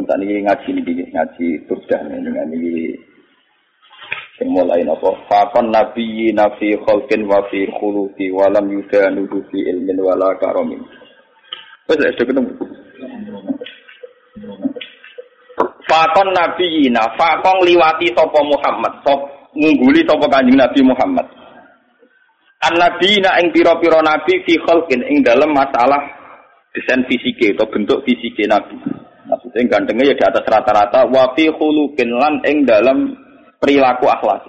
Mun tak niki ngaji niki ngaji dengan niki sing mulai napa faqan nabiyyi nafi khalqin wa fi khuluqi wa lam yudanu fi ilmin wala karamin. Wes sudah ketemu. Fakon nabiyina, fakon liwati sapa Muhammad, sop ngungguli sapa Kanjeng Nabi Muhammad. An nabiyina ing pira-pira nabi fi khalqin ing dalam masalah desain fisike atau bentuk fisike nabi. Maksudnya gantengnya ya di atas rata-rata. Wa fi khuluqin lan ing dalam perilaku akhlak.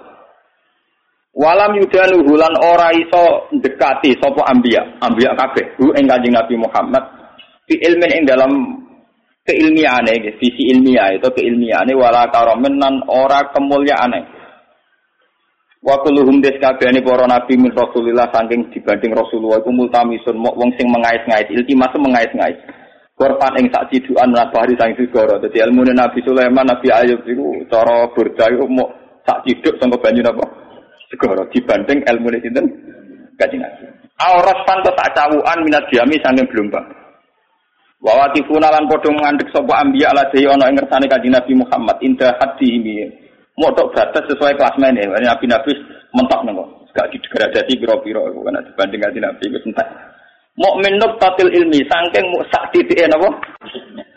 Walam yudanu hulan ora iso dekati sapa ambia, ambia kabeh hu ing Kanjeng Nabi Muhammad. Fi ilmin ing dalam keilmiahane visi ilmiah itu keilmiahane wala karomen nan ora kemuliaane. Wa kulluhum des kabehane para nabi min Rasulillah saking dibanding Rasulullah iku multamisun mok wong sing mengais-ngais iltimas mengais-ngais korban ing sak cidukan nabari sang segara dadi ilmu Nabi Sulaiman Nabi Ayub iku cara burda iku mok sak ciduk sangka banyu napa segara dibanding ilmu sinten? Kanjeng Nabi. Auras pantes tak cawuan minat diami saking gelombang. Wa watifuna lan padha ngandhek sapa anbiya ala dhewe ana ing ngersane Kanjeng Nabi Muhammad indah hadi ini. Motok batas sesuai kelas mene. Nabi Nabi mentok nang gak didegradasi pira-pira kan dibanding Kanjeng Nabi wis entek. Mukmin tatil ilmi saking sak titike napa?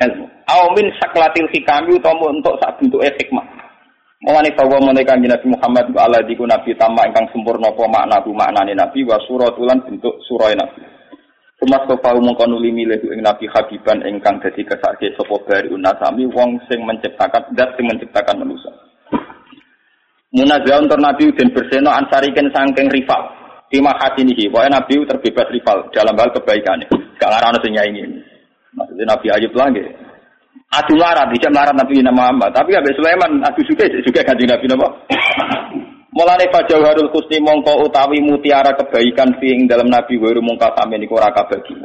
Ilmu. Au min saklatil hikami utawa untuk sak bentuke hikmah. Mulane bahwa Kanjeng Nabi Muhammad ala diku Nabi tamak ingkang sempurna apa makna bu maknane Nabi wa suratulan bentuk surah Nabi. Kau mongko nuli milih ing Nabi Habiban ingkang dadi kesakti sapa bari unasami wong sing menciptakan zat sing menciptakan manusia. Munazah untuk Nabi dan berseno ansariken sangking rival. Tima hatinihi, pokoknya Nabi terbebas rival dalam hal kebaikan. Gak ngarana sing ini. Maksudnya Nabi Ayub lagi. Adu larat, tidak larat Nabi Muhammad. Tapi Nabi Sulaiman, adu juga, juga ganti Nabi Muhammad. Mulane fajawharul husni mongko utawi mutiara kebaikan fi ing dalam Nabi wa mungka sampe niku ora kabagi.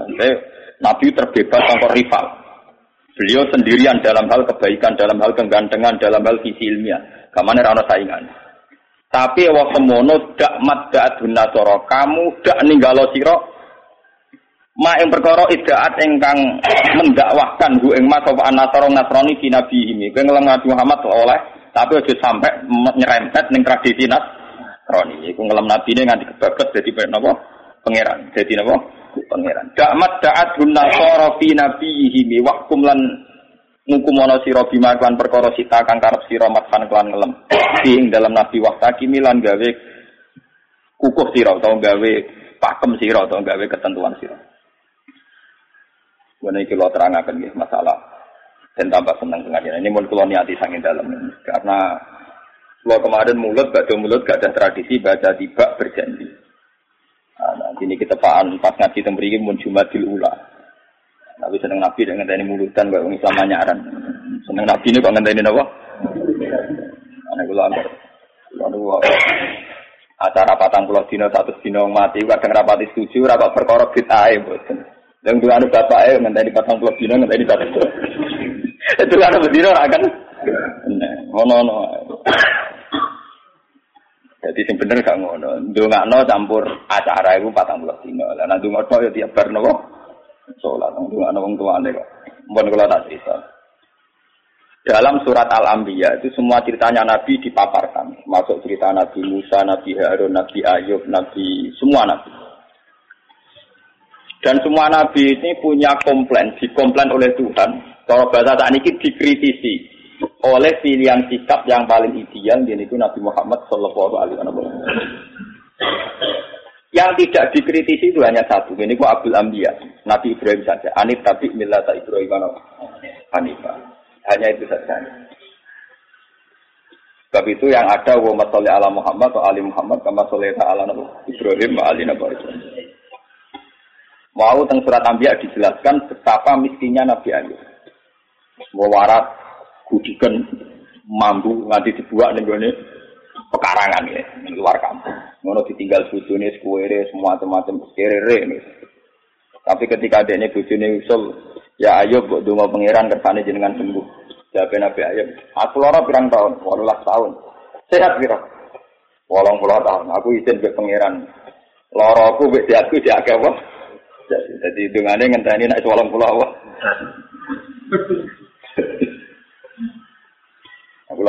Nabi terbebas sangka rival. Beliau sendirian dalam hal kebaikan, dalam hal kegantengan, dalam hal visi ilmiah. Kamane ora saingan. Tapi wa semono dak mat dak nasara, kamu dak ninggalo sira ma ing perkara idaat ingkang mendakwahkan hu ing mas apa anasara nasrani fi nabi ini. Kowe ngelem Muhammad oleh tapi aja sampai nyerempet ning tradisi nas roni. Iku ngelam nabi ini nganti kebabet jadi napa? Pangeran. Jadi napa? Pangeran. Da'mat da'at guna soro fi nabiyihi mi wahkum lan ngukumono sira bima kan perkara sita kang karep sira matfan kelan ngelem. Ing dalam nabi waktaki milan gawe kukuh sira utawa gawe pakem sira utawa gawe ketentuan sira. Wene iki lo terangaken nggih masalah dan tambah senang pengajian. Ini mau kalau niati sangin dalam karena kalau kemarin mulut baca mulut gak ada tradisi baca tiba berjanji. Nah, nanti ini kita paan pas ngaji tembri mun di ula. Tapi seneng nabi dengan tadi mulutan gak Islam nyaran. Seneng nabi ini kok ngenteni apa? Ana kula antar. Kula acara patang pulau dino satu dino mati kadang rapati setuju rapat perkara bid'ah mboten. Dan dulu anu bapak eh ngenteni patang pulau dino ngenteni satu. Itu kan bedino akan. Ngono ngono. Jadi sing bener gak ngono. Ndongakno campur acara iku 40 dina. Lah nek ndongakno ya tiap bar napa? Salat ndongakno wong tuane kok. Mun kula tak cerita. Dalam surat Al-Anbiya itu semua ceritanya Nabi dipaparkan. Masuk cerita Nabi Musa, Nabi Harun, Nabi Ayub, Nabi semua Nabi. Dan semua Nabi ini punya komplain, dikomplain oleh Tuhan kalau bahasa saat ini dikritisi oleh pilihan sikap yang paling ideal yaitu Nabi Muhammad Shallallahu Alaihi Wasallam. Yang tidak dikritisi itu hanya satu. Ini kok Abdul Ambiya, Nabi Ibrahim saja. Anif tapi milata Ibrahim Hanifah. Hanya itu saja. Sebab itu yang ada wa masalli ala Muhammad atau ali Muhammad kama salli ala Ibrahim wa ali Nabi Mau tentang surat Ambiya dijelaskan betapa miskinnya Nabi Ayub warat kudikan mampu nganti dibuat nih pekarangan ya di luar kampung. Ngono ditinggal bujune sekuere semua macam-macam kerere. Tapi ketika adiknya bujune usul, ya ayo buat donga pangeran kersane jenengan sembuh. Jawab Nabi Ayub, aku lara pirang tahun, walulah tahun. Sehat? Walang puluh tahun. Aku izin ke pangeran. Lara aku bek aku dia apa? Jadi dungane ngenteni nek walang apa?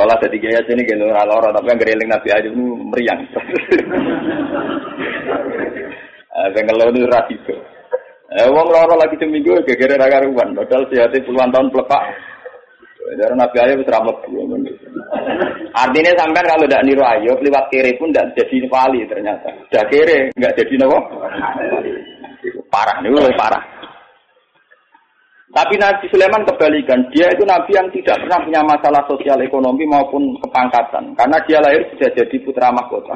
sekolah jadi gaya sini gitu loro tapi yang gereling Nabi aja itu meriang. Saya kalau itu rasiko. Eh, wong loro lagi seminggu gara-gara raga ruan, padahal sehatnya puluhan tahun pelepak. Dari Nabi Ayub itu ramah Artinya sampai kalau tidak niru Ayub, lewat kiri pun tidak jadi wali ternyata. Sudah kiri, nggak jadi nopo. Parah, ini lebih parah. Tapi Nabi Sulaiman kebalikan, dia itu Nabi yang tidak pernah punya masalah sosial ekonomi maupun kepangkatan. Karena dia lahir sudah jadi putra mahkota.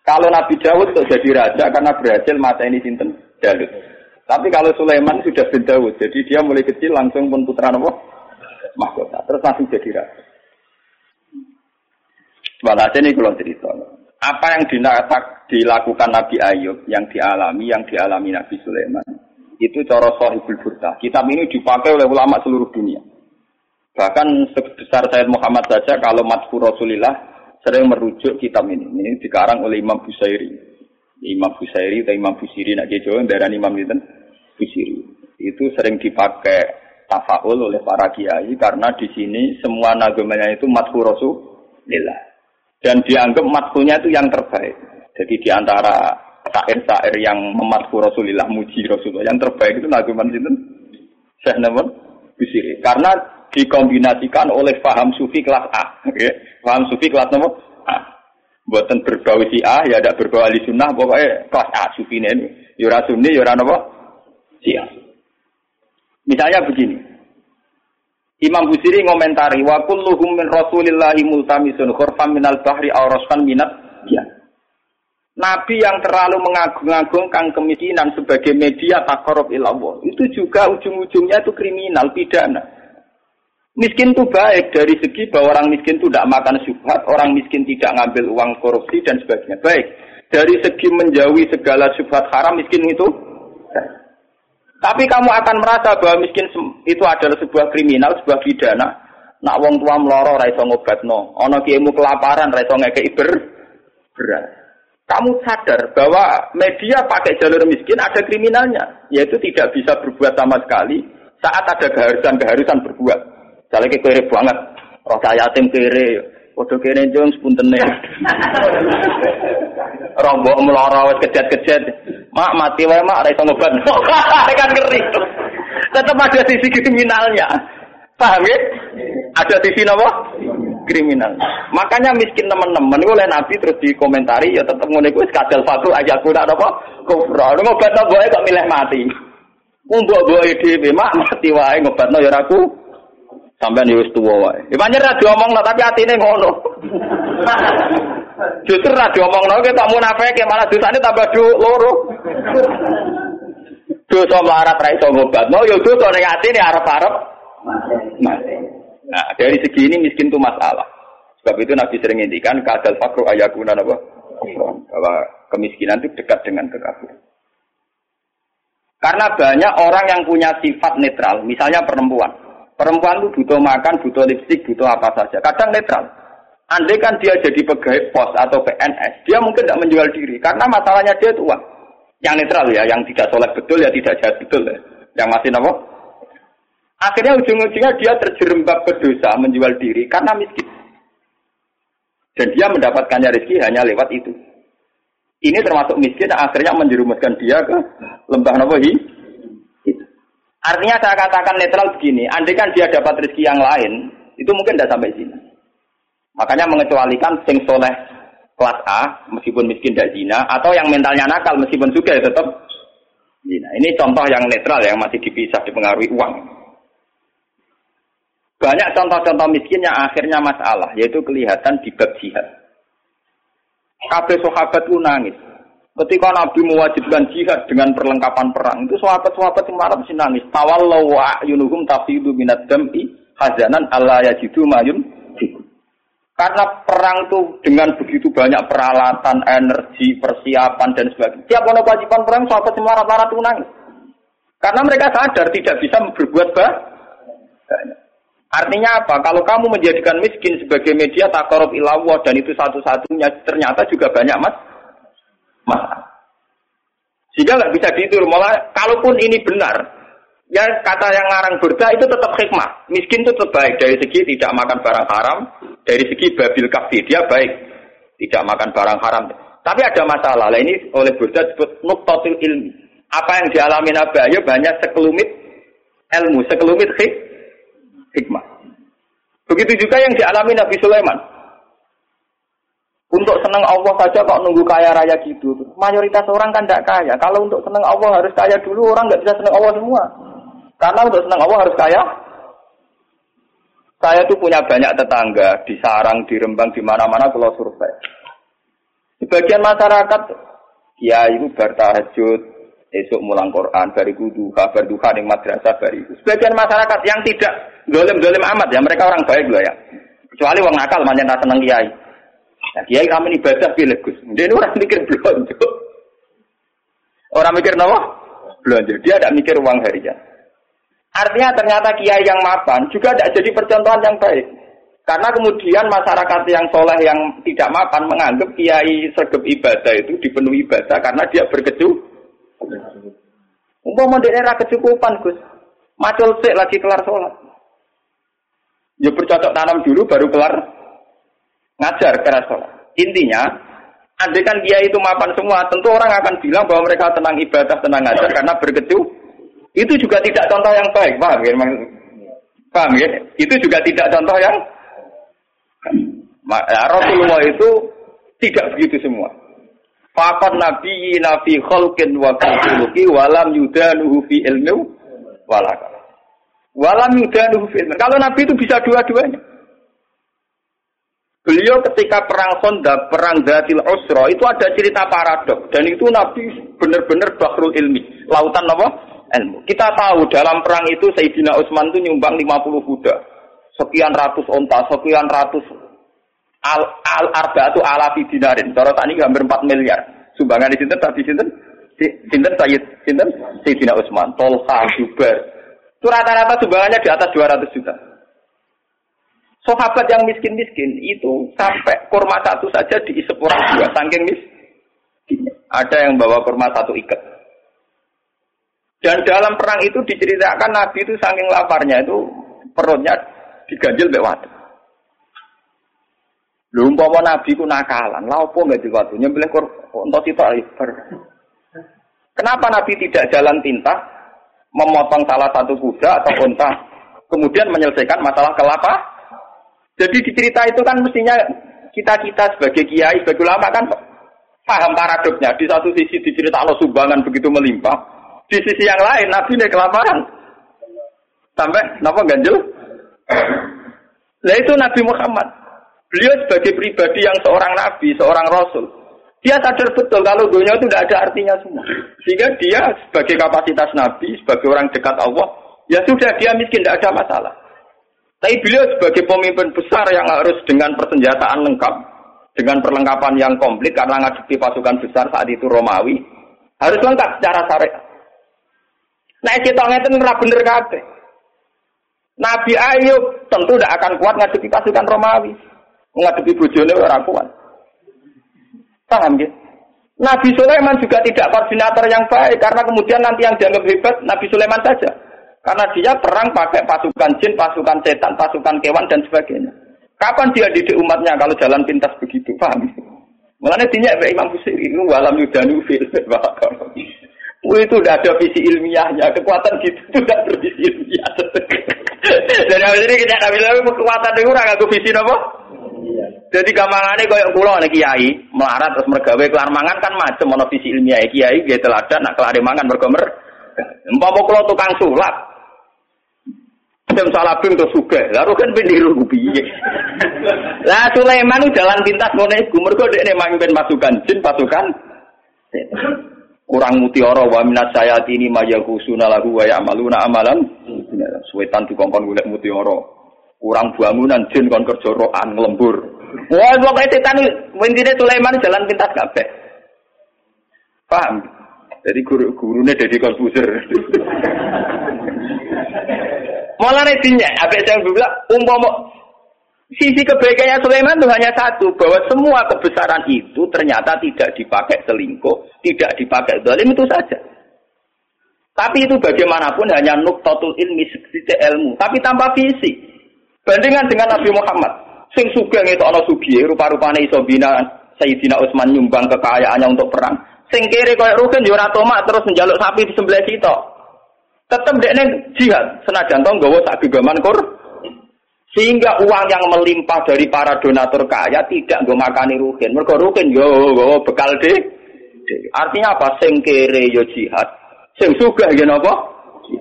Kalau Nabi Dawud itu jadi raja karena berhasil mata ini sinten Dalut. Tapi kalau Sulaiman sudah bin Dawud, jadi dia mulai kecil langsung pun putra nopo mahkota. Terus langsung jadi raja. Walhasil ini kalau cerita. Apa yang dilakukan Nabi Ayub, yang dialami, yang dialami Nabi Sulaiman, itu cara sahibul burda. Kitab ini dipakai oleh ulama seluruh dunia. Bahkan sebesar Sayyid Muhammad saja kalau matku Rasulillah sering merujuk kitab ini. Ini dikarang oleh Imam Busairi. Imam Busairi atau Imam Busiri nak Jawa darah Imam itu Busiri. Itu sering dipakai tafaul oleh para kiai karena di sini semua nagamanya itu matku Rasulillah. Dan dianggap matkunya itu yang terbaik. Jadi di antara syair-syair yang mematku Rasulullah, muji Rasulullah. Yang terbaik itu naguman itu Syekh Namun Bisiri. Karena dikombinasikan oleh paham sufi kelas A. Okay. Paham sufi kelas nomor A. Buatan berbau si A, ya ada berbau ahli sunnah, pokoknya kelas A sufi ini. Yura sunni, yura nopo si A. Misalnya begini. Imam Busiri ngomentari wa kulluhum min Rasulillahi multamisun khurfan minal bahri aw minat ya. Nabi yang terlalu mengagung-agungkan kemiskinan sebagai media takorup ilallah itu juga ujung-ujungnya itu kriminal pidana. Miskin itu baik dari segi bahwa orang miskin itu tidak makan subhat, orang miskin tidak ngambil uang korupsi dan sebagainya. Baik dari segi menjauhi segala subhat haram miskin itu. Tapi kamu akan merasa bahwa miskin itu adalah sebuah kriminal, sebuah pidana. Nak wong tua meloro raiso ngobatno, ono kiemu kelaparan raiso ngekei ber berat kamu sadar bahwa media pakai jalur miskin ada kriminalnya, yaitu tidak bisa berbuat sama sekali saat ada keharusan-keharusan berbuat. Misalnya kere banget, roh yatim kere, Waduh kene jong sepuntene. Rombok meloro wis kejet-kejet. Mak mati wae mak ora iso ngobat. kan ngeri. Tetap ada sisi kriminalnya. Paham ya? Ada sisi apa? Kriminal. Makanya miskin teman-teman oleh Nabi terus dikomentari ya tetap ngono iku kadal fatu aja kuda apa kufra. Ngobatno boe kok milih mati. Mbok boe dhewe mak mati wae ngobatno ya aku sampean ya wis tuwa wae. Ya pancen ra diomongno tapi atine ngono. Justru ra diomongno ke tak munafik malah dosane tambah du loro. Dosa melarat ra iso ngobatno ya dosa ning atine arep-arep mati. Nah, dari segi ini miskin itu masalah. Sebab itu Nabi sering ngintikan kadal fakru ayakuna apa? Bahwa kemiskinan itu dekat dengan kekafiran. Karena banyak orang yang punya sifat netral, misalnya perempuan. Perempuan itu butuh makan, butuh lipstik, butuh apa saja. Kadang netral. Andai kan dia jadi pegawai pos atau PNS, dia mungkin tidak menjual diri. Karena masalahnya dia itu uang. Yang netral ya, yang tidak soleh betul ya tidak jahat betul ya. Yang masih apa? Akhirnya ujung-ujungnya dia terjerembab ke dosa menjual diri karena miskin. Dan dia mendapatkannya rezeki hanya lewat itu. Ini termasuk miskin akhirnya menjerumuskan dia ke lembah Nawahi. Artinya saya katakan netral begini, andai kan dia dapat rezeki yang lain, itu mungkin tidak sampai sini. Makanya mengecualikan sing soleh kelas A, meskipun miskin tidak zina, atau yang mentalnya nakal meskipun juga ya tetap zina. Ini contoh yang netral yang masih dipisah dipengaruhi uang. Banyak contoh-contoh miskin yang akhirnya masalah, yaitu kelihatan di bab jihad. Kabeh sahabat itu nangis. Ketika Nabi mewajibkan jihad dengan perlengkapan perang, itu sahabat-sahabat yang marah mesti nangis. Tawallahu wa'yunuhum tafidu minat dam'i hazanan Allah yajidu mayun karena perang itu dengan begitu banyak peralatan, energi, persiapan dan sebagainya. Tiap ono kewajiban perang sahabat semua rata-rata nangis. Karena mereka sadar tidak bisa berbuat banyak. Artinya apa? Kalau kamu menjadikan miskin sebagai media takarub ilawah dan itu satu-satunya ternyata juga banyak mas mas. Sehingga nggak bisa ditur. Malah kalaupun ini benar, ya kata yang ngarang berda itu tetap hikmah. Miskin itu terbaik dari segi tidak makan barang haram Dari segi babil kafi dia baik, tidak makan barang haram. Tapi ada masalah. Lah ini oleh Buddha disebut nuktatul ilmi. Apa yang dialami Nabi Ayub hanya sekelumit ilmu, sekelumit hik, hikmah. Begitu juga yang dialami Nabi Sulaiman. Untuk senang Allah saja kok nunggu kaya raya gitu. Mayoritas orang kan tidak kaya. Kalau untuk senang Allah harus kaya dulu, orang nggak bisa senang Allah semua. Karena untuk senang Allah harus kaya. Saya tuh punya banyak tetangga di sarang, di rembang, di mana-mana kalau survei. Sebagian masyarakat, ya itu bertahajud, esok mulang Quran, bari kudu, kabar duha, yang madrasah, bari itu. Sebagian masyarakat yang tidak dolim-dolim amat ya, mereka orang baik loh ya. Kecuali orang nakal, manjen seneng kiai. Nah, kiai kami ibadah pilih Gus. Dia orang mikir belanja. Orang mikir nawa Belanja. Dia tidak mikir uang harian. Artinya ternyata kiai yang mapan juga tidak jadi percontohan yang baik. Karena kemudian masyarakat yang soleh yang tidak mapan menganggap kiai sergap ibadah itu dipenuhi ibadah karena dia berkecu. Umpama daerah kecukupan Gus. Macul sik lagi kelar sholat. Ya bercocok tanam dulu baru kelar ngajar keras sholat. Intinya, andai kan dia itu mapan semua, tentu orang akan bilang bahwa mereka tenang ibadah, tenang ngajar karena berkecu. Itu juga tidak contoh yang baik, paham ya? Paham ya? Itu juga tidak contoh yang ya, Rasulullah itu tidak begitu semua. Fakat nabi nabi kholkin wa fi walam yudanuhu fi ilmu walaka. Walam yudanuhu fi ilmu. Kalau nabi itu bisa dua-duanya. Beliau ketika perang Honda, perang Zatil Usra, itu ada cerita paradok. Dan itu Nabi benar-benar bahrul ilmi. Lautan apa? Ilmu. Kita tahu dalam perang itu Sayyidina Utsman itu nyumbang 50 kuda. Sekian ratus onta, sekian ratus al, al arba itu alafi dinarin. Cara tadi hampir 4 miliar. Sumbangan di sini tadi sini Sinten Sayyid, Sinten Sayyidina Utsman, Tolha, Jubair. Itu rata-rata sumbangannya di atas 200 juta. Sahabat yang miskin-miskin itu sampai kurma satu saja diisep orang dua, saking miskin. Ada yang bawa kurma satu ikat. Dan dalam perang itu diceritakan Nabi itu saking laparnya itu perutnya diganjil bewat. Lu umpama Nabi ku nakalan, lha opo enggak diwatu nyembelih untuk itu ibar. Kenapa Nabi tidak jalan tinta memotong salah satu kuda atau unta kemudian menyelesaikan masalah kelapa jadi di cerita itu kan mestinya kita-kita sebagai kiai, sebagai ulama kan paham paradoknya. Di satu sisi diceritakan sumbangan begitu melimpah, di sisi yang lain Nabi ini kelaparan. Sampai kenapa ganjil? Nah itu Nabi Muhammad. Beliau sebagai pribadi yang seorang nabi, seorang rasul. Dia sadar betul kalau dunia itu tidak ada artinya semua. Sehingga dia sebagai kapasitas nabi, sebagai orang dekat Allah, ya sudah dia miskin, tidak ada masalah. Tapi beliau sebagai pemimpin besar yang harus dengan persenjataan lengkap, dengan perlengkapan yang komplit karena ngadepi pasukan besar saat itu Romawi, harus lengkap secara syariat. Nah, cetongnya itu ngerap bener kabeh. Nabi Ayub tentu tidak akan kuat ngadepi pasukan Romawi. Ngadepi bojone orang kuat. Paham ya? Nabi Sulaiman juga tidak koordinator yang baik karena kemudian nanti yang dianggap hebat Nabi Sulaiman saja. Karena dia perang pakai pasukan jin, pasukan setan, pasukan kewan dan sebagainya. Kapan dia didik umatnya kalau jalan pintas begitu? Paham? Mengenai dinyak Imam Busiri itu walam yudanu fil itu udah ada visi ilmiahnya, kekuatan gitu itu udah ilmiah. Dan ini kita nabi lagi kekuatan itu orang visi apa? Jadi gampangannya kayak pulau nih kiai melarat terus mergawe kelar mangan kan macam mana visi ilmiah kiai dia teladan nak kelar mangan bergomer. Empam kalau tukang sulap, Jam salah bim terus suka. Lalu kan pendiru piye. Lah Sulaiman jalan pintas ngono iku. Mergo dekne mamimpin pasukan jin, pasukan kurang mutiara wa minat sayati ini mayakusuna lahu wa ya'maluna amalan. Suwetan dikongkon golek mutiara. Kurang bangunan jin kon kerja roan lembur. Wah, pokoke setan intine Sulaiman jalan pintas kabeh. Paham? Jadi guru-gurunya jadi konfuser. Malah netinya, apa saya bilang, umpama sisi kebaikannya Sulaiman itu hanya satu, bahwa semua kebesaran itu ternyata tidak dipakai selingkuh, tidak dipakai zalim itu saja. Tapi itu bagaimanapun hanya nuktatul ilmi sedikit ilmu, tapi tanpa visi. Bandingan dengan Nabi Muhammad. Sing sugih ngetokno sugih rupa-rupane iso bina Sayyidina Utsman nyumbang kekayaannya untuk perang. Sing kiri koyo Rukin yo ora tomak terus njaluk sapi di sebelah situ. Tetep dekne jihad senajan to nggawa sak gegaman kur. Sehingga uang yang melimpah dari para donatur kaya tidak nggo makani Rukin. Mergo Rukin yo nggawa bekal deh. Artinya apa? Sing kiri yo jihad. Sing sugih yo napa?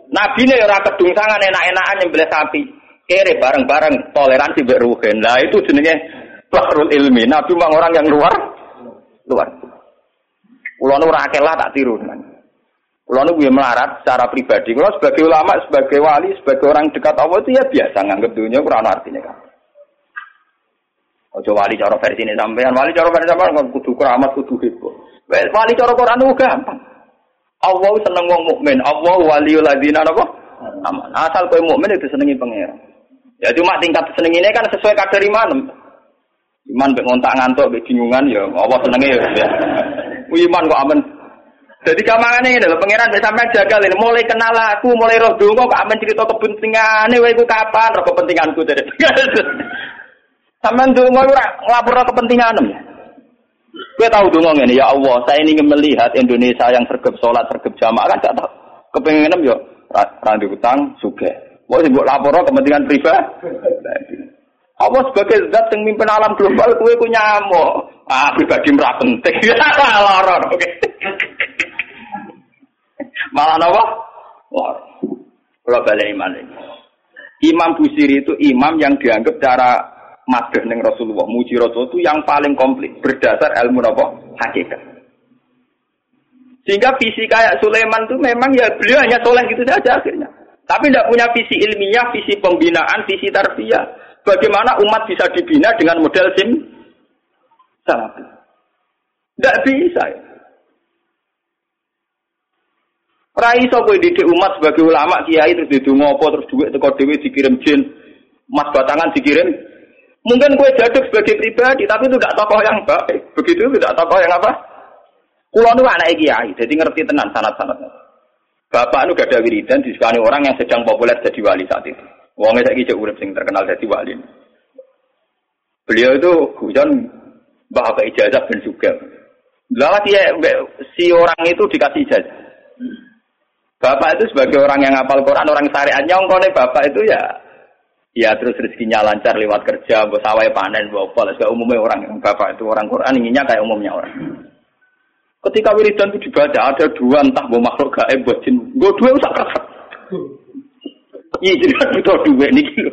Nabi ini ora kedungsangan enak-enakan nyembelih sapi. Kere bareng-bareng toleransi mbek ruhen. Nah itu jenenge bahrul ilmi. Nabi memang orang yang luar luar. Kulo nu ora lah tak tiru. Kulo nu melarat secara pribadi. Kulo sebagai ulama, sebagai wali, sebagai orang dekat Allah itu ya biasa nganggep dunia kurang artinya kan. Ojo wali cara versi ini sampean, wali cara versi sampean kudu keramat, kudu heboh. Wali cara Quran itu gampang. Allah seneng wong mukmin. Allah waliul ladzina napa? Aman. Asal kowe mukmin itu senengi pangeran. Ya cuma tingkat seneng ini kan sesuai kadar iman. Iman mbek ngontak ngantuk mbek bingungan ya Allah senenge ya. Iman kok aman. Jadi kamangane ini lho pangeran mbek sampean jagal ini mulai kenal aku, mulai roh donga kok aman cerita kepentingane wae iku kapan roh kepentinganku dari. Sampean donga ora nglapor kepentingan. Kowe tahu donga ngene ya Allah, saya ingin melihat Indonesia yang sergap sholat, sergap jamaah kan gak tahu. Kepengen yo ra utang sugih. Sih buat lapor kepentingan pribadi. Allah sebagai zat yang mimpin alam global, kue ku nyamuk. Ah, pribadi merah penting. Lorong, oke. Malah apa? Lorong. Kalau balik iman ini. Imam Busiri itu imam yang dianggap cara madah neng Rasulullah, muji Rasul itu yang paling komplit berdasar ilmu apa? Hakikat. Sehingga visi kayak Sulaiman itu memang ya beliau hanya soleh gitu saja akhirnya. Tapi tidak punya visi ilmiah, visi pembinaan, visi tarbiyah. Bagaimana umat bisa dibina dengan model sim salafi. Tidak bisa. Rai so kowe didik umat sebagai ulama kiai terus didungo apa terus duit teko dhewe dikirim jin, emas batangan dikirim. Mungkin kue jaduk sebagai pribadi, tapi itu tidak tokoh yang baik. Begitu tidak tokoh yang apa? Kulo nu anak kiai, jadi ngerti tenan sanat-sanatnya. Bapak nu gak ada wiridan disukani orang yang sedang populer jadi wali saat itu. Wongnya saya urip sing terkenal jadi wali. Beliau itu hujan bapak ijazah dan juga. Lalu dia si orang itu dikasih ijazah. Bapak itu sebagai orang yang ngapal Quran, orang syariat nyongkone bapak itu ya ya terus rezekinya lancar lewat kerja, bos sawai panen, bopol, segala umumnya orang bapak itu orang Quran inginnya kayak umumnya orang. Ketika wiridan itu dibaca ada dua entah mau makhluk gaib buat jin. Gue dua usah kerasa. Iya jadi kan butuh dua ini gitu.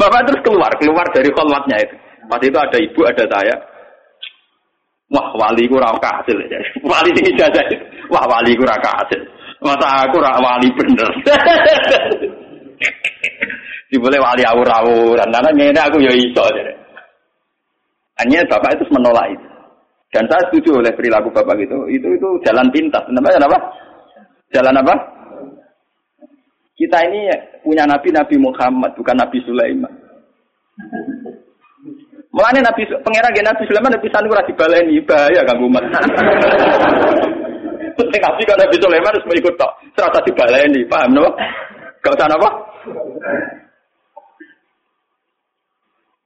Bapak terus keluar, keluar dari kolmatnya itu. Pas itu ada ibu, ada saya. Wah wali ku raka ya. Wali ini jasa Wah wali ku raka hasil. Masa aku rak wali bener. Dibulai wali awur-awuran. Karena ini aku ya iso. Hanya bapak itu menolak itu. Dan saya setuju oleh perilaku bapak itu. Itu itu jalan pintas. Namanya apa? Jalan apa? Kita ini punya nabi Nabi Muhammad, bukan Nabi Sulaiman. Mulanya Nabi pangeran gak Nabi Sulaiman Nabi Sanu ora dibaleni bahaya kan umat. Sing nabi kan Nabi Sulaiman harus mengikut tok. Serasa dibaleni, paham no? Gak usah apa?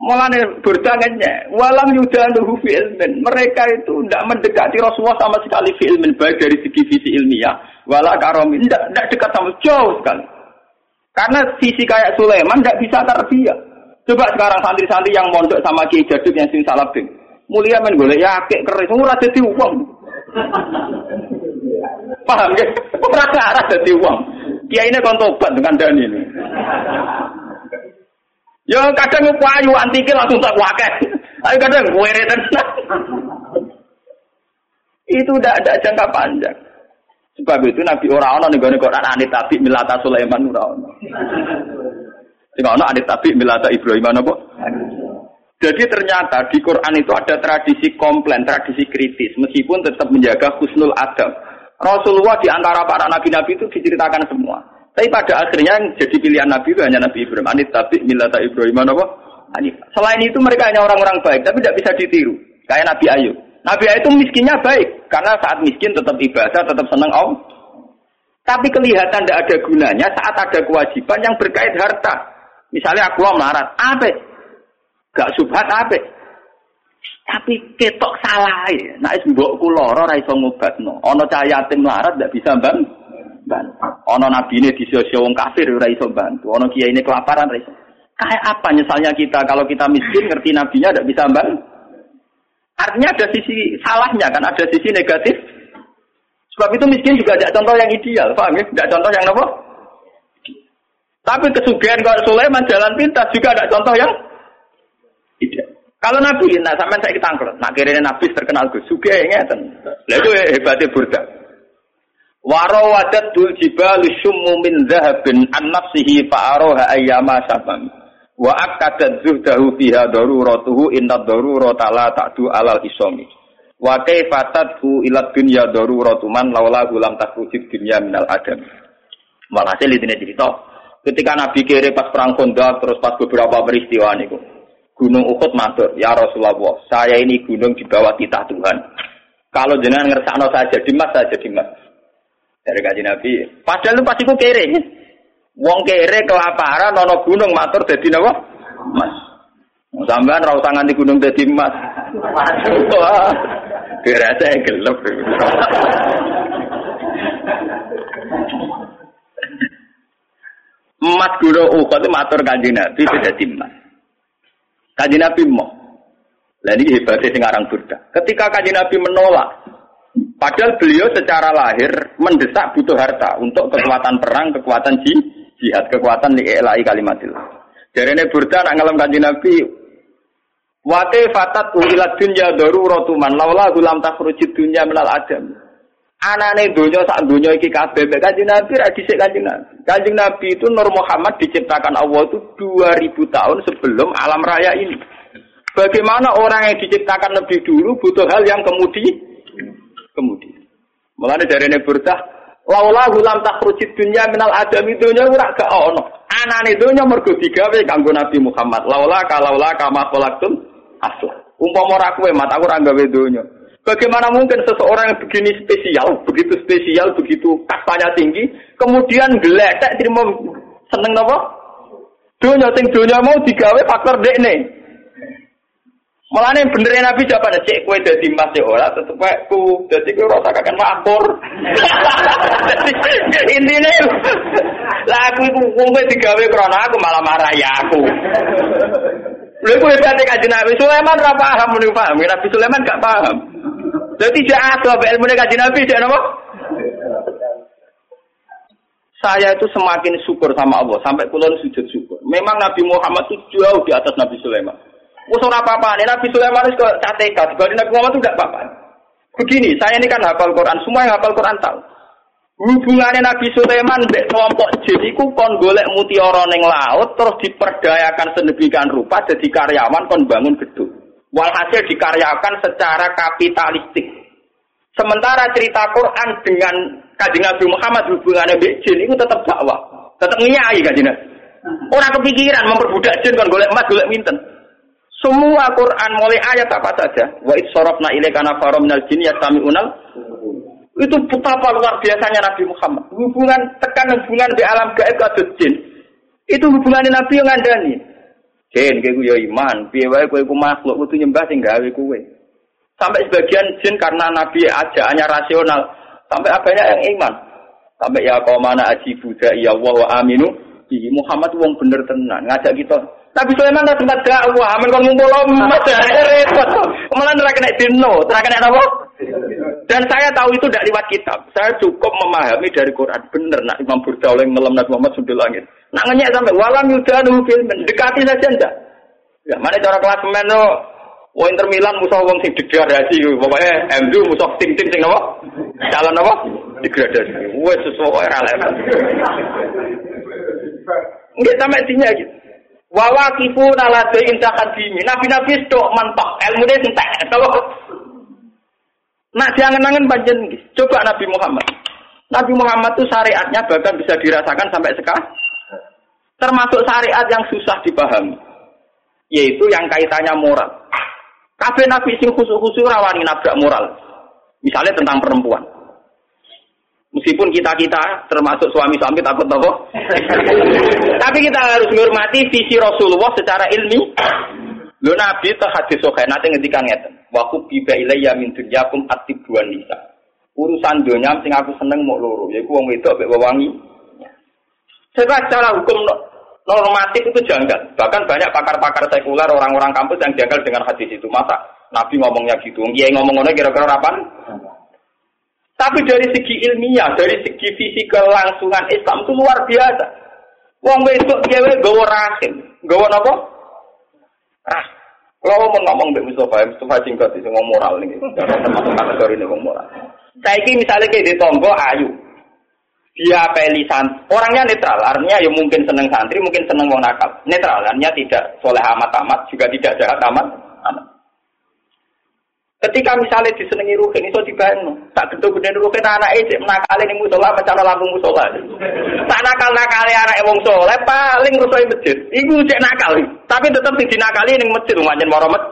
Mulane berdangannya, walam yudaluhu fi ilmin. Mereka itu tidak mendekati Rasulullah sama sekali fi baik dari segi visi ilmiah, wala karomi, tidak, tidak dekat sama jauh sekali. Karena visi kayak Sulaiman tidak bisa terbiak. Coba sekarang santri-santri yang mondok sama Kiai Jaduk yang sing salabing. Mulia men golek ya akeh keris, ora dadi uang. Paham ya? Ora arah dadi uang. Kiai ini kon dengan dani ini. Ya kadang payu antike langsung tak wakil. Tapi kadang gue tenang. Itu tidak ada jangka panjang. Sebab itu Nabi orang orang nih Quran anit tapi milata Sulaiman ora ono. Sing ono anit tapi milata Ibrahim apa? Jadi ternyata di Quran itu ada tradisi komplain, tradisi kritis, meskipun tetap menjaga husnul adab. Rasulullah di antara para nabi-nabi itu diceritakan semua. Tapi pada akhirnya yang jadi pilihan Nabi itu hanya Nabi Ibrahim. Anit tapi milata Ibrahim apa? Selain itu mereka hanya orang-orang baik, tapi tidak bisa ditiru. Kayak Nabi Ayub. Nabi Ayub itu miskinnya baik, karena saat miskin tetap ibadah, tetap senang Allah. Tapi kelihatan tidak ada gunanya saat ada kewajiban yang berkait harta. Misalnya aku melarat, apa? Gak subhat apa? Tapi ketok salah ya. Nah, es mbokku lara ora iso ngobatno. Ana cahaya yatim larat ndak bisa ban. Ban. Ana nabine disio-sio wong kafir ora iso bantu. Ana kiai ini kelaparan ora. Kayak apa misalnya kita kalau kita miskin ngerti nabinya ndak bisa ban? Artinya ada sisi salahnya kan, ada sisi negatif. Sebab itu miskin juga ada contoh yang ideal, paham ya? Tidak contoh yang apa? Tapi kesugihan kalau Sulaiman jalan pintas juga ada contoh yang ideal. Kalau Nabi, nah sampai saya kita angkat, nak kira Nabi terkenal gue, suge ya ngeten. Lah itu hebatnya burda. Warawadat dul jibal summu min zahabin an nafsihi fa'aroha ayyama sabam. Wa akadat zuhdahu fiha daruratuhu inna darurata la ta'du alal isomi. Wa kaifatadhu ila dunya daruratu man laula gulam takrujid dunya minal adam. Walhasil ini cerita. Ketika Nabi kiri pas perang Kondak, terus pas beberapa peristiwa niku. Gunung Uhud matur, ya Rasulullah, saya ini gunung di bawah titah Tuhan. Kalau jenengan ngersakno saya jadi mas, saya jadi mas. Dari kaji Nabi. Padahal itu pasti ku kere. Wong kere kelaparan, nono gunung matur jadi napa? Mas. Sampean ra usah nganti gunung dadi emas. Wah. Dirasa gelap. Emas gunung Uhud itu matur kanjeng Nabi dadi emas. Kaji Nabi mau. Lah ini hebatnya sing aran. Ketika kaji Nabi menolak, padahal beliau secara lahir mendesak butuh harta untuk kekuatan perang, kekuatan jihad, kekuatan li'ilai kalimatillah. Jadi ini Burda nak ngalam kaji Nabi, Wate fatat ila dunya daruratu man laula gulam takhrujid dunya minal adam. Anane donya sak donya iki kabeh Kanjeng Nabi ra Kanjeng Nabi. Kanjeng Nabi itu Nur Muhammad diciptakan Allah itu 2000 tahun sebelum alam raya ini. Bagaimana orang yang diciptakan lebih dulu butuh hal yang kemudi kemudi. Mulane darene burdah laula gulam takhrujid dunya minal adam donya ora gak ono. Anane donya mergo digawe kanggo Nabi Muhammad. Laula kalaula kama khalaqtum asla. Umpama ora kowe mat aku ora gawe donya. Bagaimana mungkin seseorang yang begini spesial, begitu spesial, begitu kastanya tinggi, kemudian geletek terima seneng apa? Dunia sing dunia mau digawe faktor dekne. Malah nih bener Nabi jawaban cek kue jadi mas ya ora tetep kue ku jadi kue rasa kakek makmur. Intinya lah aku itu kue digawe krono aku malah marah ya aku. Lha kue berarti kajian Nabi Sulaiman ora paham muni paham, Nabi Sulaiman gak paham. Jadi tidak ada ilmu kaji Nabi, tidak apa? Saya itu semakin syukur sama Allah sampai kulon sujud syukur. Memang Nabi Muhammad itu jauh di atas Nabi Sulaiman. Musuh apa apa nih Nabi Sulaiman itu CTK, kalau Nabi Muhammad itu tidak apa-apa. Begini, saya ini kan hafal Quran, semua yang hafal Quran tahu. Hubungannya Nabi Sulaiman dengan kelompok jin itu kon golek mutiara ning laut terus diperdayakan sedemikian rupa jadi karyawan kon bangun gedung. Walhasil dikaryakan secara kapitalistik. Sementara cerita Quran dengan kajian Nabi Muhammad hubungannya dengan jin itu tetap dakwah, tetap ngiyai kajian Orang kepikiran memperbudak jin kan golek emas, golek minten. Semua Quran mulai ayat apa saja. Wa itsorofna ilaika nafarum minal jin yastami'unal itu betapa luar biasanya Nabi Muhammad. Hubungan tekan hubungan di alam gaib kados jin. Itu hubungan Nabi yang ngandani. Jin kowe ya iman, piye wae kowe ku makhluk kudu nyembah sing gawe kowe. Sampai sebagian jin karena Nabi ajaannya rasional, sampai banyak yang iman. Sampai ya kau mana aji Buddha ya Allah wa aminu Muhammad wong bener tenan ngajak kita. Nabi Sulaiman dah tempat dakwah, amin kon ngumpul umat repot. Malah ora kena dino, ora kena apa? Dan saya tahu itu tidak lewat kitab. Saya cukup memahami dari Quran. Benar, nak Imam Burda oleh ngelam Nabi Muhammad sudah langit. Nak ngenyek sampai walam yudanu filmen. Dekati saja enggak. Ya, mana cara kelas men lo? Wah Inter Milan musuh wong sing degradasi. Pokoknya MU musuh tim-tim sing apa? Jalan apa? Degradasi. Wes sesuai ra. Enggak sampai tinya gitu. Wawa kifu nalade indah kadimi. Nabi-nabi stok mentok. Ilmu dia entek. Tahu? Nah jangan-jangan panjen coba Nabi Muhammad. Nabi Muhammad itu syariatnya bahkan bisa dirasakan sampai sekarang. Termasuk syariat yang susah dipahami. Yaitu yang kaitannya moral. Kabeh Nabi sing khusus-khusus rawani nabrak moral. Misalnya tentang perempuan. Meskipun kita-kita termasuk suami-suami takut tahu. Tapi kita harus menghormati visi Rasulullah secara ilmi Lho Nabi itu hadis sahih nanti ngendikan ngeten. Wa kubiba ilayya min dunyakum atibuan nisa. Urusan dunia sing aku seneng mau loro, yaiku wong wedok mek wewangi. Secara hukum normatif itu janggal. Bahkan banyak pakar-pakar sekuler, orang-orang kampus yang janggal dengan hadis itu. Masa Nabi ngomongnya gitu, Kiai ngomong ngono kira-kira apa? Tapi dari segi ilmiah, dari segi visi kelangsungan Islam itu luar biasa. Wong wedok dhewe gawa rahim. Gawa napa? Ah, kalau mau ngomong Mbak Mustafa, Mustafa singkat itu ngomong moral nih, termasuk kategori ini ngomong moral. Saya ini misalnya kayak di tonggo ayu, dia pilih santri, orangnya netral, artinya ya mungkin seneng santri, mungkin seneng wong nakal. Netral, artinya tidak soleh amat-amat, juga tidak jahat amat. amat. Ketika misalnya disenengi ruhin, itu dibangun. Tak gedung gede ruhin, anak itu menakali ini musola, mencana lambung musola. Tak nakal nakali anak wong soleh, paling rusoi masjid. Ibu cek nakal. Tapi tetap di nakali ini masjid, umatnya waromet.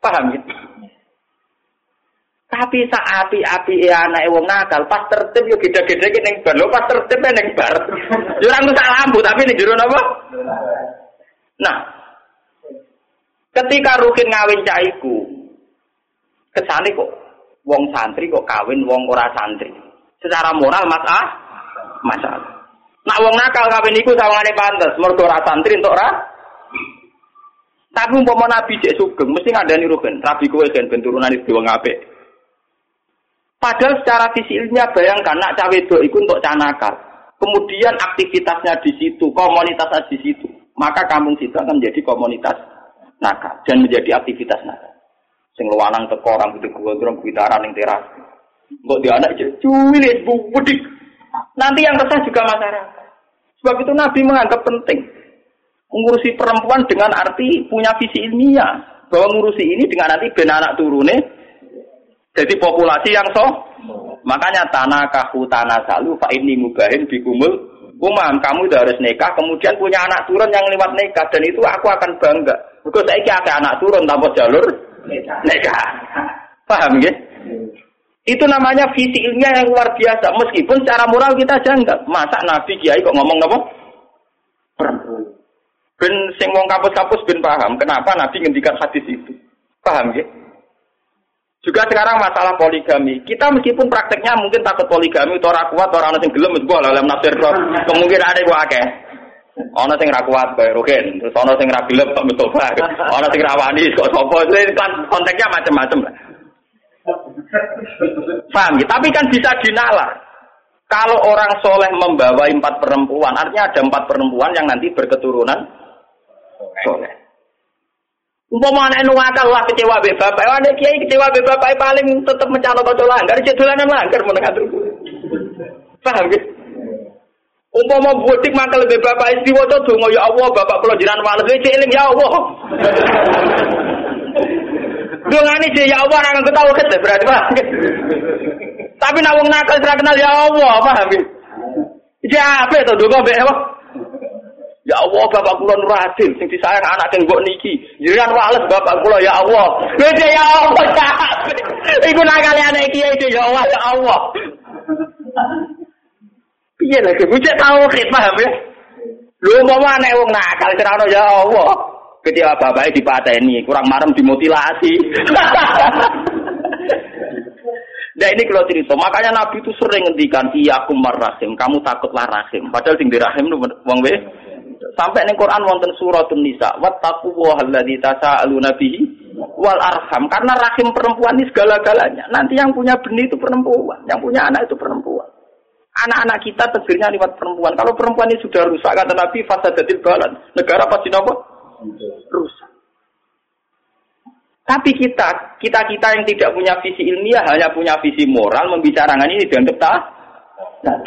Paham gitu? Tapi saat api-api anak wong nakal, pas tertib yo gede-gede ning bar. Lho pas tertib ning bar. Yo ora ngusah lampu, tapi ning jero napa? Nah, ketika Rukin ngawin caiku, kesane kok wong santri kok kawin wong ora santri. Secara moral mas ah masalah. Nak wong nakal kawin iku sawangane pantes, mergo ora santri entuk ora. Tapi umpama nabi cek sugeng mesti ngandani rugen, rabi kowe ben ben turunan iki wong apik. Padahal secara ilmiah bayangkan nak cawe itu iku untuk canakal. Kemudian aktivitasnya di situ, komunitasnya di situ. Maka kampung situ akan menjadi komunitas nakal dan menjadi aktivitas nakal. Sing luwanang teko rambut gondrong gitaran ning teras. Kok dia anak cuwilis budik. Nanti yang resah juga masyarakat. Sebab itu Nabi menganggap penting mengurusi perempuan dengan arti punya visi ilmiah bahwa ngurusi ini dengan nanti ben anak turune jadi populasi yang so makanya tanah kahu tanah salu fa ini mubahin bikumul umam kamu udah harus nikah kemudian punya anak turun yang lewat nikah dan itu aku akan bangga because saya ada anak turun tanpa jalur Neka. Paham ya? Itu namanya ilmiah yang luar biasa. Meskipun secara moral kita janggal. Masa Nabi Kiai kok ngomong apa? Ben sing wong kampus-kampus ben paham kenapa Nabi ngendikan hadis itu. Paham ya? Juga sekarang masalah poligami. Kita meskipun prakteknya mungkin takut poligami itu orang kuat, orang sing gelem itu dalam nafsir kemungkinan ada gua akeh. Ana sing ra kuat kaya Rukin, terus ana sing ra gelem Pak Mustofa, ana sing ra wani kok sapa. Konteksnya macam-macam lah. Paham ya? Tapi kan bisa dinalar. Kalau orang soleh membawa empat perempuan, artinya ada empat perempuan yang nanti berketurunan soleh. Umpama anak nuwakal lah kecewa be bapak, ada kiai kecewa be bapak paling tetap mencalon bocor langgar, jadulanan langgar menengah Paham gitu? Umpama budik maka lebih bapak istri waca donga ya Allah bapak kula jiran wales wis eling ya Allah. Dongane je ya Allah nang ketawa ket berarti Pak. Tapi nak wong nakal ora kenal ya Allah, paham ya? Iki apa to donga mbek apa? Ya Allah bapak kula nur adil sing disayang anak sing mbok niki. Jiran wales bapak kula ya Allah. Wis ya Allah. Iku nakale anak iki ya Allah ya Allah. Iya lagi, bucek tauhid paham ya? Lu mau mana wong nakal cerano ya Allah. Ketika bapaknya dipateni, kurang marem dimutilasi. Nah ini kalau cerita, makanya Nabi itu sering ngendikan iya aku marrahim, kamu takutlah rahim. Padahal sing dirahim itu wong we. Sampai ning Quran wonten suratun nisa, wattaqu alladzi tasaaluna bihi wal arham. Karena rahim perempuan ini segala-galanya. Nanti yang punya benih itu perempuan, yang punya anak itu perempuan. Anak-anak kita tegirnya lewat perempuan. Kalau perempuan ini sudah rusak, kata Nabi, fasadatil balan. Negara pasti nopo? Rusak. Tapi kita, kita-kita yang tidak punya visi ilmiah, hanya punya visi moral, membicarakan ini dianggap tak? Nah.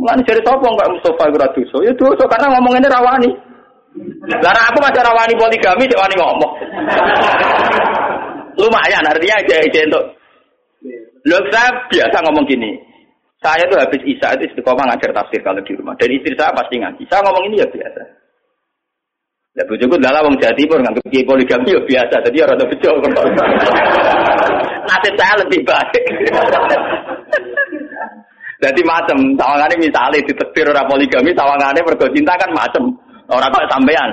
Mulai dari sopo enggak Mustafa Graduso? Ya dosa karena ngomong ini rawani. Karena aku masih rawani poligami, cek wani ngomong. Lumayan, artinya aja untuk. Loh, saya biasa ngomong gini, saya tuh habis Isa itu istiqomah ngajar tafsir kalau di rumah. Dan istri saya pasti ngaji. Saya ngomong ini ya biasa. Ya bujuku dalam wong Jawa Timur nganggep kiai poligami ya biasa. Jadi ya rada bejo. Nasib saya lebih baik. Jadi macam sawangannya misalnya ditetir orang poligami, sawangannya mergo cinta kan macam orang kok sampean.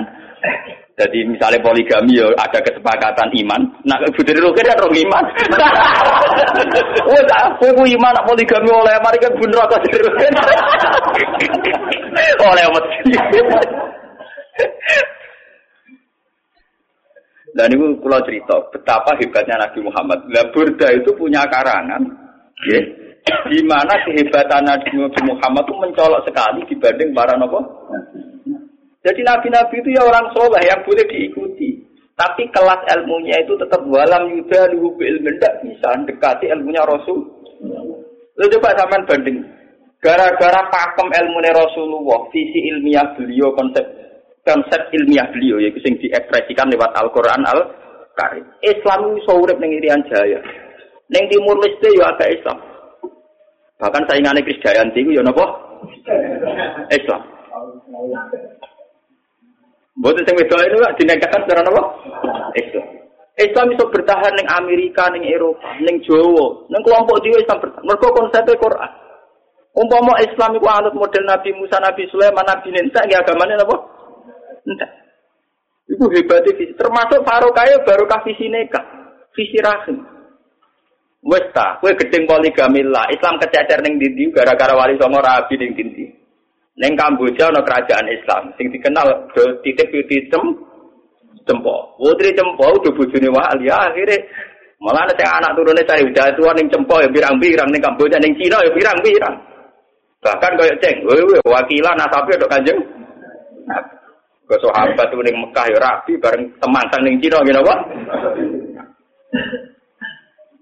Jadi misalnya poligami ya ada kesepakatan iman. Nah, Putri Rukin kan rong iman. Wes aku iman nak poligami oleh mari kan bener kok. Oleh mesti. Dan itu kalau cerita betapa hebatnya Nabi Muhammad. Lah Burda itu punya karangan, ya, di mana kehebatan Nabi Muhammad itu mencolok sekali dibanding para nabi. Jadi nabi-nabi itu ya orang soleh yang boleh diikuti. Tapi kelas ilmunya itu tetap walam yuda luhu ilmu tidak bisa dekati ilmunya Rasul. Lu coba zaman banding. Gara-gara pakem ilmunya Rasulullah, visi ilmiah beliau, konsep konsep ilmiah beliau yaitu yang diekspresikan lewat Al-Qur'an Al-Karim. Islam itu urip ning Irian Jaya. Ning Timur Leste ya ada Islam. Bahkan saingannya Krisdayanti itu ya napa? Islam. Buat sing wedok itu dinegahkan secara apa? Islam. Islam bisa bertahan ning Amerika, ning Eropa, ning Jawa, ning kelompok dhewe Islam bertahan. Mergo konsepnya Quran. Umpama Islam itu anut model Nabi Musa, Nabi Sulaiman, Nabi Ninsa, ya agamanya apa? Entah. Itu hebatnya visi. Termasuk Farokaya baru visi neka, visi rahim. Wes ta, kowe gedeng poligami lah. Islam kececer ning dindi gara-gara wali songo rabi ning dindi. Neng Kamboja ana kerajaan Islam sing dikenal titip tem cempo. Putri cempo udah bojone wali akhirnya malah ada yang anak turunnya cari tua neng cempo ya pirang-pirang neng Kamboja neng Cina ya pirang-pirang. Bahkan kaya ceng, wewe wakilan nasabe untuk kanjeng. Ke sahabat neng Mekah ya rapi bareng teman sang neng Cina gitu apa?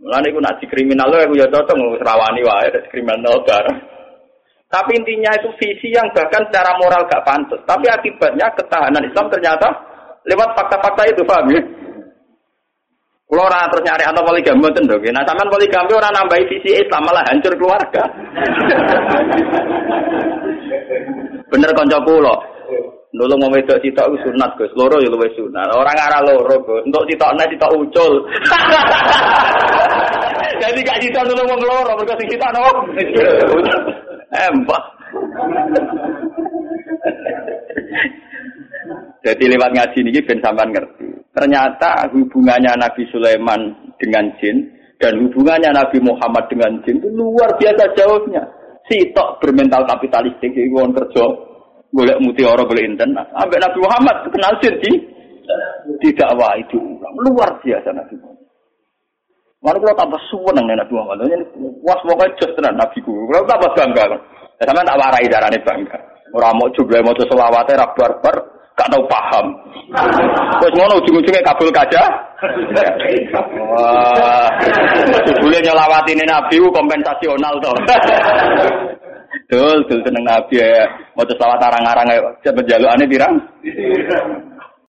Malah niku nak kriminal lo aku ya cocok ngerawani wae kriminal bareng. Tapi intinya itu visi yang bahkan secara moral gak pantas. Tapi akibatnya ketahanan Islam ternyata lewat fakta-fakta itu, paham ya? Kalau orang terus nyari atau poligami itu dong. Nah, zaman poligami orang nambah visi Islam malah hancur keluarga. Bener konco kulo. Dulu mau wedok sitok itu sunat. Loro ya luwih sunat. Orang arah loro. Untuk sitokne sitok ucul. Jadi gak sitok dulu mau loro mergo sitok nopo? Embah. Jadi lewat ngaji ini ben sampean ngerti. Ternyata hubungannya Nabi Sulaiman dengan jin dan hubungannya Nabi Muhammad dengan jin itu luar biasa jauhnya. Sitok bermental kapitalistik itu orang kerja golek mutiara golek inten. Ambek Nabi Muhammad kenal jin di tidak wah itu luar biasa Nabi Muhammad. Mana kalau tambah suweneng Nabi Muhammad. Ini was pokoknya just tenan Nabi ku. Kalau tambah bangga kan. Ya, sama tak warai darane bangga. Orang mau juga mau tuh selawatnya rak barbar, gak tau paham. Terus ngono ujung-ujungnya kabul kaja. Wah, boleh nyelawat ini Nabi kompensasional toh. Dul, dul seneng Nabi ya. Mau selawat arang-arang ya. Siapa jaluk aneh pirang?